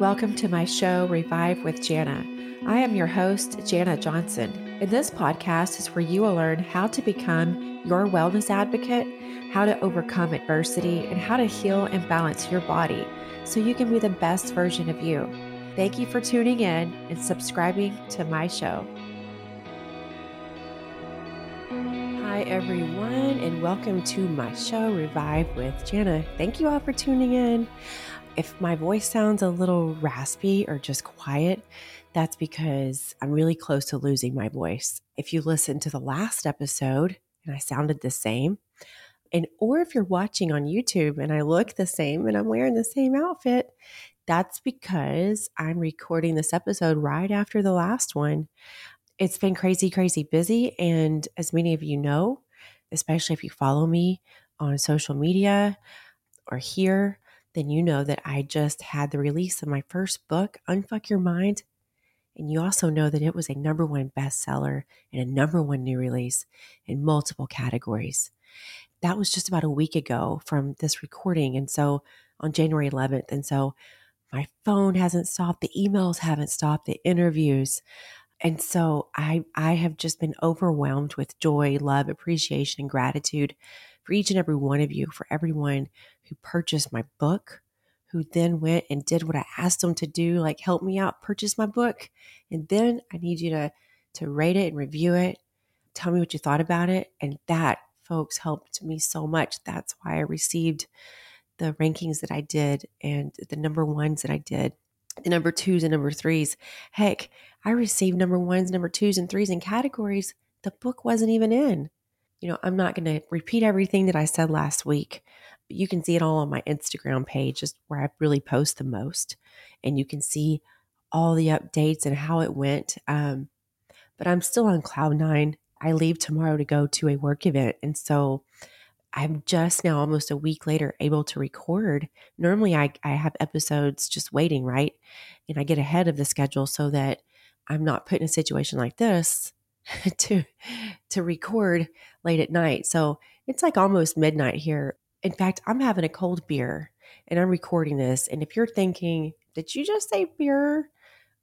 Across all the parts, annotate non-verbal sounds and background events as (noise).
Welcome to my show, Revive with Janna. I am your host, Janna Johnson. In this podcast is where you will learn how to become your wellness advocate, how to overcome adversity, and how to heal and balance your body so you can be the best version of you. Thank you for tuning in and subscribing to my show. Hi, everyone, and welcome to my show, Revive with Janna. Thank you all for tuning in. If my voice sounds a little raspy or just quiet, that's because I'm really close to losing my voice. If you listen to the last episode and I sounded the same, and or if you're watching on YouTube and I look the same and I'm wearing the same outfit, that's because I'm recording this episode right after the last one. It's been crazy, crazy busy. And as many of you know, especially if you follow me on social media or here, then you know that I just had the release of my first book, Unfuck Your Mind. And you also know that it was a number one bestseller and a number one new release in multiple categories. That was just about a week ago from this recording. And so on January 11th. And so my phone hasn't stopped, the emails haven't stopped, the interviews. And so I I have just been overwhelmed with joy, love, appreciation, and gratitude for each and every one of you, for everyone who purchased my book, who then went and did what I asked them to do, like help me out, purchase my book. And then I need you to to rate it and review it. Tell me what you thought about it. And that, folks, helped me so much. That's why I received the rankings that I did and the number ones that I did, the number twos and number threes. Heck, I received number ones, number twos, and threes in categories the book wasn't even in you know, I'm not going to repeat everything that I said last week. You can see it all on my Instagram page, just where I really post the most. And you can see all the updates and how it went. Um, but I'm still on cloud nine. I leave tomorrow to go to a work event. And so I'm just now, almost a week later, able to record. Normally, I, I have episodes just waiting, right? And I get ahead of the schedule so that I'm not put in a situation like this (laughs) to to record late at night. So it's like almost midnight here. In fact, I'm having a cold beer and I'm recording this. And if you're thinking, did you just say beer?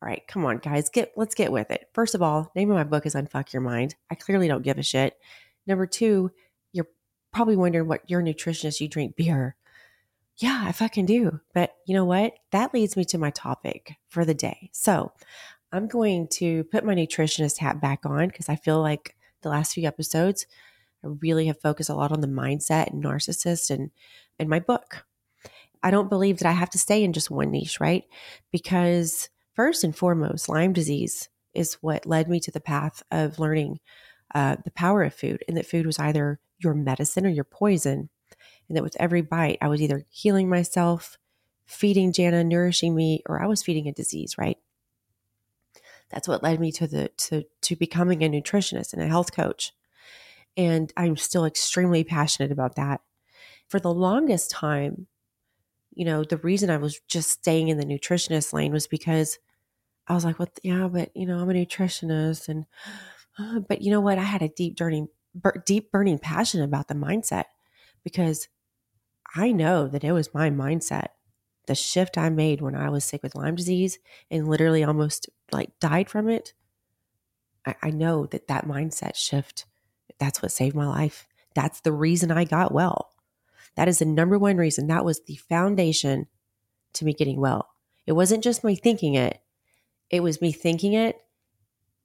All right, come on, guys, get let's get with it. First of all, name of my book is Unfuck Your Mind. I clearly don't give a shit. Number two, you're probably wondering what your nutritionist you drink beer. Yeah, I fucking do. But you know what? That leads me to my topic for the day. So I'm going to put my nutritionist hat back on because I feel like the last few episodes, I really have focused a lot on the mindset and narcissist and in my book. I don't believe that I have to stay in just one niche, right? Because first and foremost, Lyme disease is what led me to the path of learning uh, the power of food, and that food was either your medicine or your poison. And that with every bite, I was either healing myself, feeding Janna, nourishing me, or I was feeding a disease, right? that's what led me to the to to becoming a nutritionist and a health coach and i'm still extremely passionate about that. For the longest time you know the reason i was just staying in the nutritionist lane was because i was like well yeah but you know i'm a nutritionist and uh, but you know what? I had a deep burning deep burning passion about the mindset because i know that it was my mindset. The shift I made when I was sick with Lyme disease and literally almost like died from it, I, I know that that mindset shift, that's what saved my life. That's the reason I got well. That is the number one reason. That was the foundation to me getting well. It wasn't just me thinking it, it was me thinking it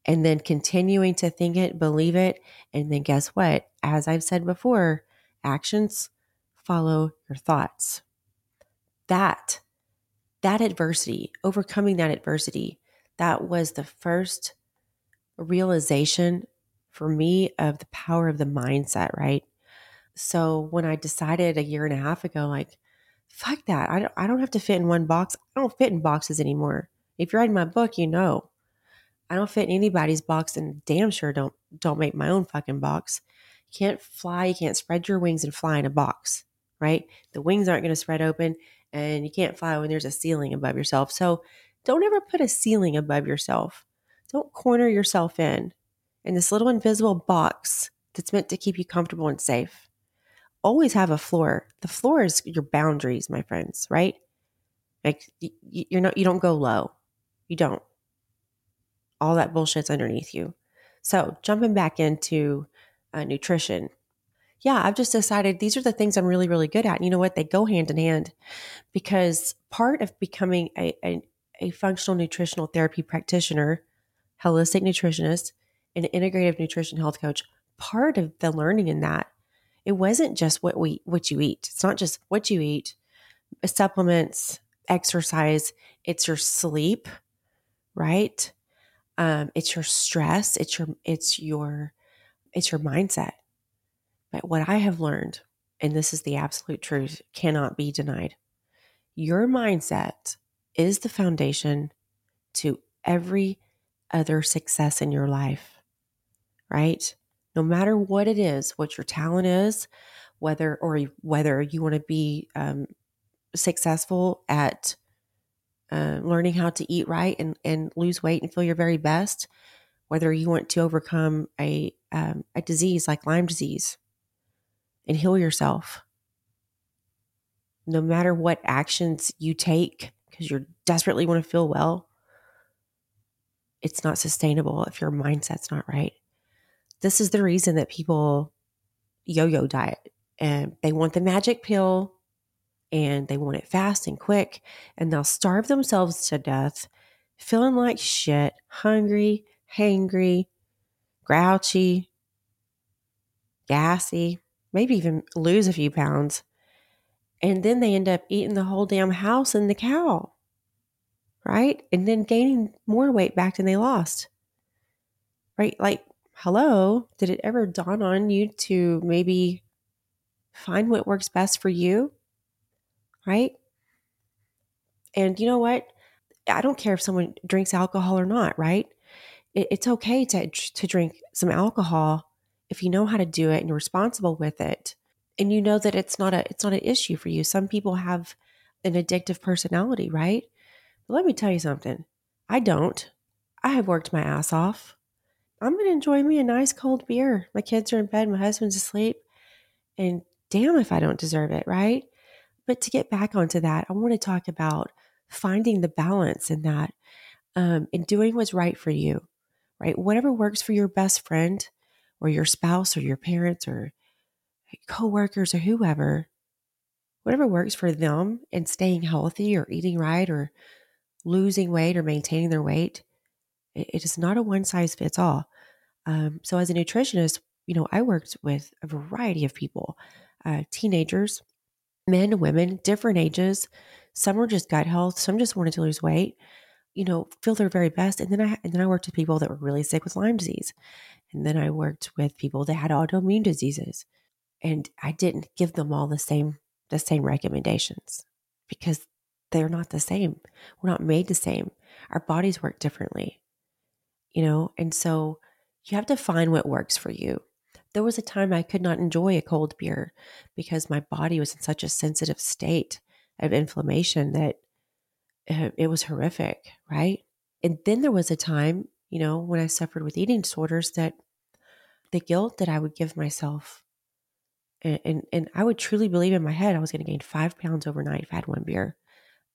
and then continuing to think it, believe it. And then guess what? As I've said before, actions follow your thoughts that that adversity, overcoming that adversity, that was the first realization for me of the power of the mindset, right? So when I decided a year and a half ago, like, fuck that. I don't, I don't have to fit in one box. I don't fit in boxes anymore. If you're reading my book, you know. I don't fit in anybody's box and damn sure don't don't make my own fucking box. You can't fly, you can't spread your wings and fly in a box, right? The wings aren't going to spread open and you can't fly when there's a ceiling above yourself. So don't ever put a ceiling above yourself. Don't corner yourself in in this little invisible box that's meant to keep you comfortable and safe. Always have a floor. The floor is your boundaries, my friends, right? Like you're not, you don't go low. You don't. All that bullshit's underneath you. So jumping back into uh, nutrition. Yeah, I've just decided these are the things I'm really, really good at. And you know what? They go hand in hand because part of becoming a, a, a functional nutritional therapy practitioner, holistic nutritionist, an integrative nutrition health coach, part of the learning in that, it wasn't just what we what you eat. It's not just what you eat, supplements, exercise, it's your sleep, right? Um, it's your stress, it's your it's your it's your mindset. But what I have learned, and this is the absolute truth, cannot be denied. Your mindset is the foundation to every other success in your life, right? No matter what it is, what your talent is, whether or whether you want to be um, successful at uh, learning how to eat right and, and lose weight and feel your very best, whether you want to overcome a, um, a disease like Lyme disease and heal yourself, no matter what actions you take because you desperately want to feel well, it's not sustainable if your mindset's not right. This is the reason that people yo yo diet and they want the magic pill and they want it fast and quick, and they'll starve themselves to death, feeling like shit, hungry, hangry, grouchy, gassy, maybe even lose a few pounds. And then they end up eating the whole damn house and the cow, right? And then gaining more weight back than they lost, right? Like, hello, did it ever dawn on you to maybe find what works best for you? right? And you know what? I don't care if someone drinks alcohol or not, right? It, it's okay to, to drink some alcohol if you know how to do it and you're responsible with it and you know that it's not a it's not an issue for you some people have an addictive personality right but let me tell you something i don't i have worked my ass off i'm going to enjoy me a nice cold beer my kids are in bed my husband's asleep and damn if i don't deserve it right but to get back onto that, I want to talk about finding the balance in that um, and doing what's right for you, right? Whatever works for your best friend or your spouse or your parents or coworkers or whoever, whatever works for them and staying healthy or eating right or losing weight or maintaining their weight, it, it is not a one size fits all. Um, so, as a nutritionist, you know, I worked with a variety of people, uh, teenagers, men, women, different ages. Some were just gut health. Some just wanted to lose weight, you know, feel their very best. And then I and then I worked with people that were really sick with Lyme disease, and then I worked with people that had autoimmune diseases, and I didn't give them all the same the same recommendations because they're not the same. We're not made the same. Our bodies work differently, you know, and so you have to find what works for you. There was a time I could not enjoy a cold beer because my body was in such a sensitive state of inflammation that uh, it was horrific, right? And then there was a time, you know, when I suffered with eating disorders that the guilt that I would give myself and, and, and I would truly believe in my head I was going to gain five pounds overnight if I had one beer.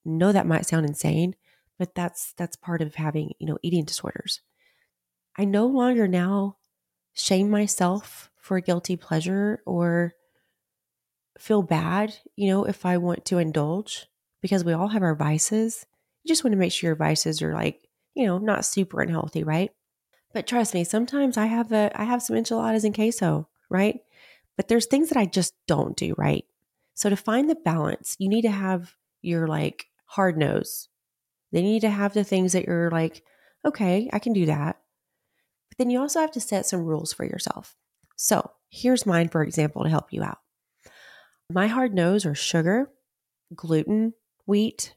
know that might sound insane, but that's that's part of having you know eating disorders. I no longer now shame myself for guilty pleasure or feel bad, you know, if I want to indulge because we all have our vices. You just want to make sure your vices are like, you know, not super unhealthy, right? But trust me, sometimes I have a I have some enchiladas and queso, right? But there's things that I just don't do, right? So to find the balance, you need to have your like hard nose. Then you need to have the things that you're like, okay, I can do that then you also have to set some rules for yourself. So here's mine, for example, to help you out. My hard nose are sugar, gluten, wheat.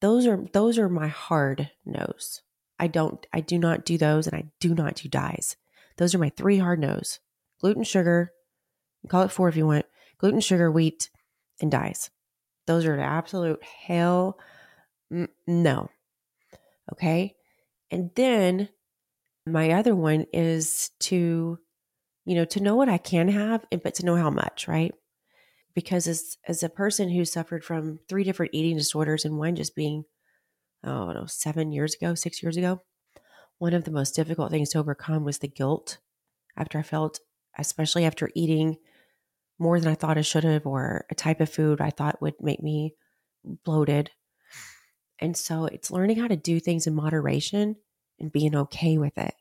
Those are those are my hard nose. I don't I do not do those and I do not do dyes. Those are my three hard nose. Gluten, sugar, call it four if you want. Gluten, sugar, wheat, and dyes. Those are absolute hell mm, no. Okay? And then my other one is to, you know, to know what I can have, eh, but to know how much, right? because as as a person who suffered from three different eating disorders and one just being oh I don't know, seven years ago, six years ago, one of the most difficult things to overcome was the guilt after I felt, especially after eating more than I thought I should have, or a type of food I thought would make me bloated. And so it's learning how to do things in moderation and being okay with it.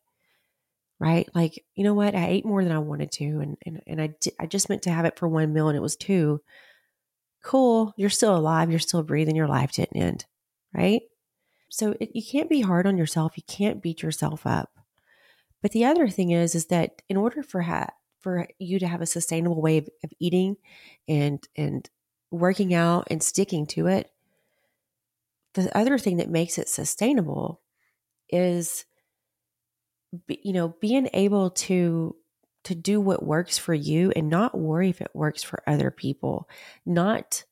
Right? Like, you know what? I ate more than I wanted to, and and, and I, I just meant to have it for one meal and it was two. Cool. You're still alive. You're still breathing. Your life didn't end. Right? So it, you can't be hard on yourself. You can't beat yourself up. But the other thing is, is that in order for ha- for you to have a sustainable way of, of eating and and working out and sticking to it, the other thing that makes it sustainable is you know being able to to do what works for you and not worry if it works for other people not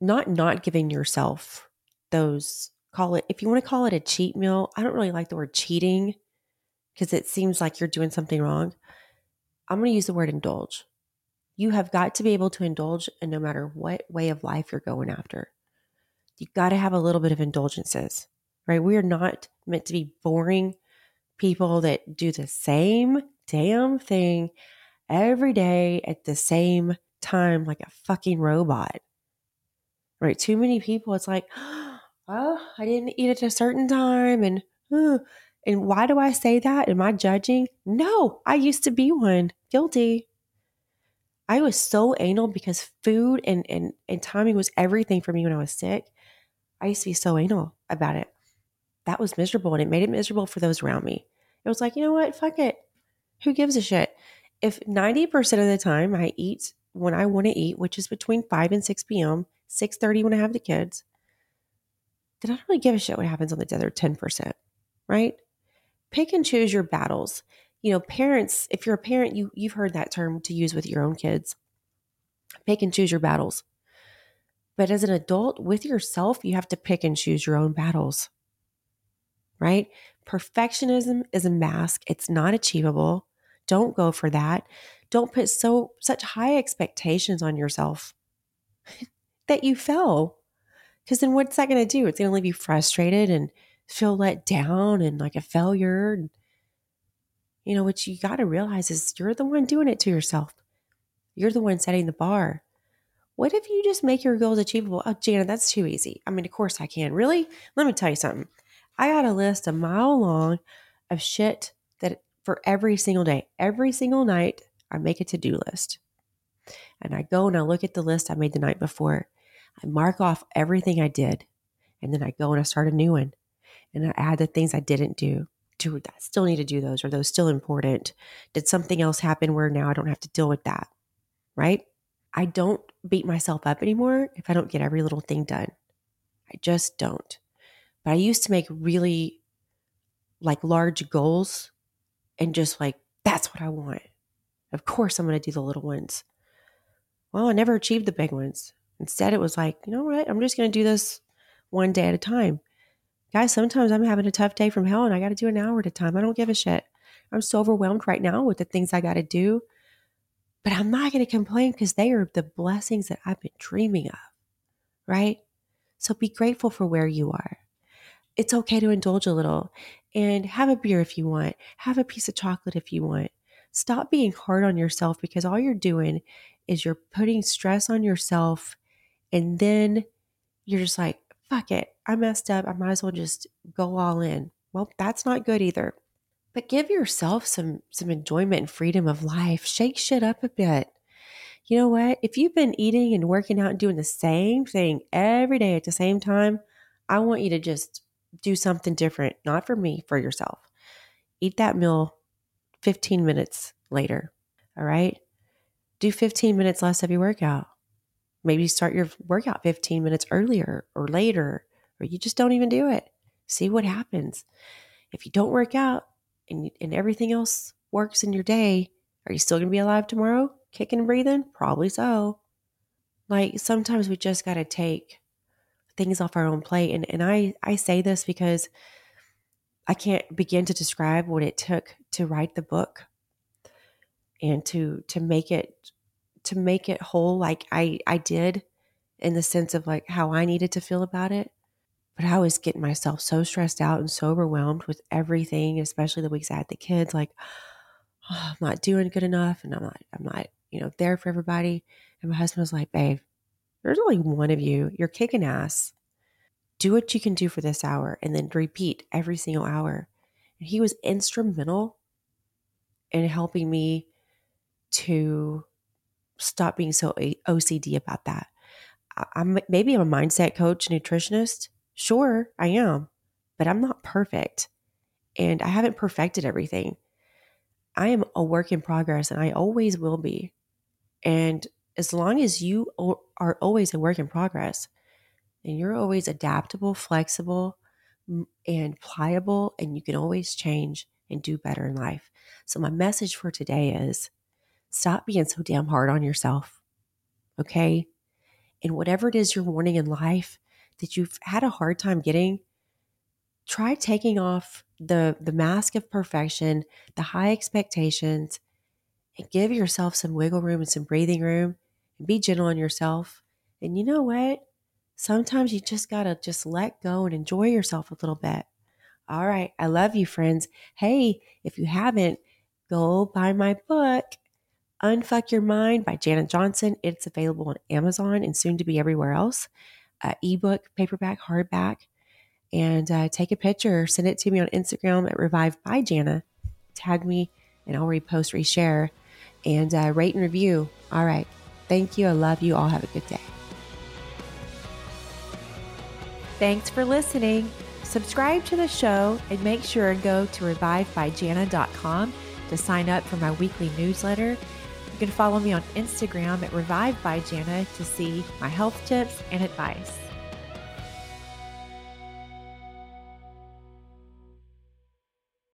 not not giving yourself those call it if you want to call it a cheat meal i don't really like the word cheating because it seems like you're doing something wrong. I'm going to use the word indulge. You have got to be able to indulge in no matter what way of life you're going after. You got to have a little bit of indulgences right we are not meant to be boring people that do the same damn thing every day at the same time like a fucking robot right too many people it's like (gasps) oh, I didn't eat at a certain time. And, uh, and why do I say that? Am I judging? No, I used to be one. Guilty. I was so anal because food and, and, and timing was everything for me when I was sick. I used to be so anal about it. That was miserable and it made it miserable for those around me. It was like, you know what? Fuck it. Who gives a shit? If 90% of the time I eat when I want to eat, which is between 5 and 6 p.m., 6.30 when I have the kids, then I don't really give a shit what happens on the other 10%, right? Pick and choose your battles. You know, parents, if you're a parent, you you've heard that term to use with your own kids. Pick and choose your battles. But as an adult with yourself, you have to pick and choose your own battles. Right? Perfectionism is a mask. It's not achievable. Don't go for that. Don't put so such high expectations on yourself (laughs) that you fail because then what's that going to do? It's going to leave you frustrated and feel let down and like a failure. You know, what you got to realize is you're the one doing it to yourself. You're the one setting the bar. What if you just make your goals achievable? Oh, Janna, that's too easy. I mean, of course I can. Really? Let me tell you something. I got a list a mile long of shit that for every single day, every single night, I make a to do list. And I go and I look at the list I made the night before I mark off everything I did. And then I go and I start a new one. And I add the things I didn't do. Do I still need to do those? Are those still important? Did something else happen where now I don't have to deal with that? Right? I don't beat myself up anymore if I don't get every little thing done. I just don't. But I used to make really like large goals and just like, that's what I want. Of course, I'm going to do the little ones. Well, I never achieved the big ones. Instead, it was like, you know what? I'm just going to do this one day at a time. Guys, sometimes I'm having a tough day from hell and I got to do an hour at a time. I don't give a shit. I'm so overwhelmed right now with the things I got to do. But I'm not going to complain because they are the blessings that I've been dreaming of, right? So be grateful for where you are. It's okay to indulge a little and have a beer if you want, have a piece of chocolate if you want. Stop being hard on yourself because all you're doing is you're putting stress on yourself and then you're just like, fuck it, I messed up. I might as well just go all in. Well, that's not good either. But give yourself some some enjoyment and freedom of life. Shake shit up a bit. You know what? If you've been eating and working out and doing the same thing every day at the same time, I want you to just do something different, not for me, for yourself. Eat that meal 15 minutes later. All right? Do 15 minutes less of your workout. Maybe start your workout 15 minutes earlier or later, or you just don't even do it. See what happens. If you don't work out and, and everything else works in your day, are you still going to be alive tomorrow? Kicking and breathing? Probably so. Like sometimes we just got to take things off our own plate. And, and I, I say this because I can't begin to describe what it took to write the book and to to make it to make it whole like I I did in the sense of like how I needed to feel about it. But I was getting myself so stressed out and so overwhelmed with everything, especially the weeks I had the kids, like oh, I'm not doing good enough and I'm not I'm not, you know, there for everybody. And my husband was like, babe, there's only one of you. You're kicking ass. Do what you can do for this hour and then repeat every single hour. And he was instrumental in helping me to stop being so OCD about that. I'm maybe I'm a mindset coach, nutritionist. Sure, I am, but I'm not perfect. And I haven't perfected everything. I am a work in progress and I always will be. And as long as you are always a work in progress and you're always adaptable, flexible, and pliable, and you can always change and do better in life. So, my message for today is stop being so damn hard on yourself. Okay. And whatever it is you're wanting in life that you've had a hard time getting, try taking off the, the mask of perfection, the high expectations, and give yourself some wiggle room and some breathing room be gentle on yourself. And you know what? Sometimes you just got to just let go and enjoy yourself a little bit. All right. I love you, friends. Hey, if you haven't, go buy my book, Unfuck Your Mind by Janet Johnson. It's available on Amazon and soon to be everywhere else. Uh, ebook, paperback, hardback. And uh, take a picture, send it to me on Instagram at Revive by Janna. Tag me and I'll repost, reshare, and uh, rate and review. All right. Thank you. I love you. All have a good day. Thanks for listening. Subscribe to the show and make sure and go to revivebyjanna.com to sign up for my weekly newsletter. You can follow me on Instagram at Revive by Janna to see my health tips and advice.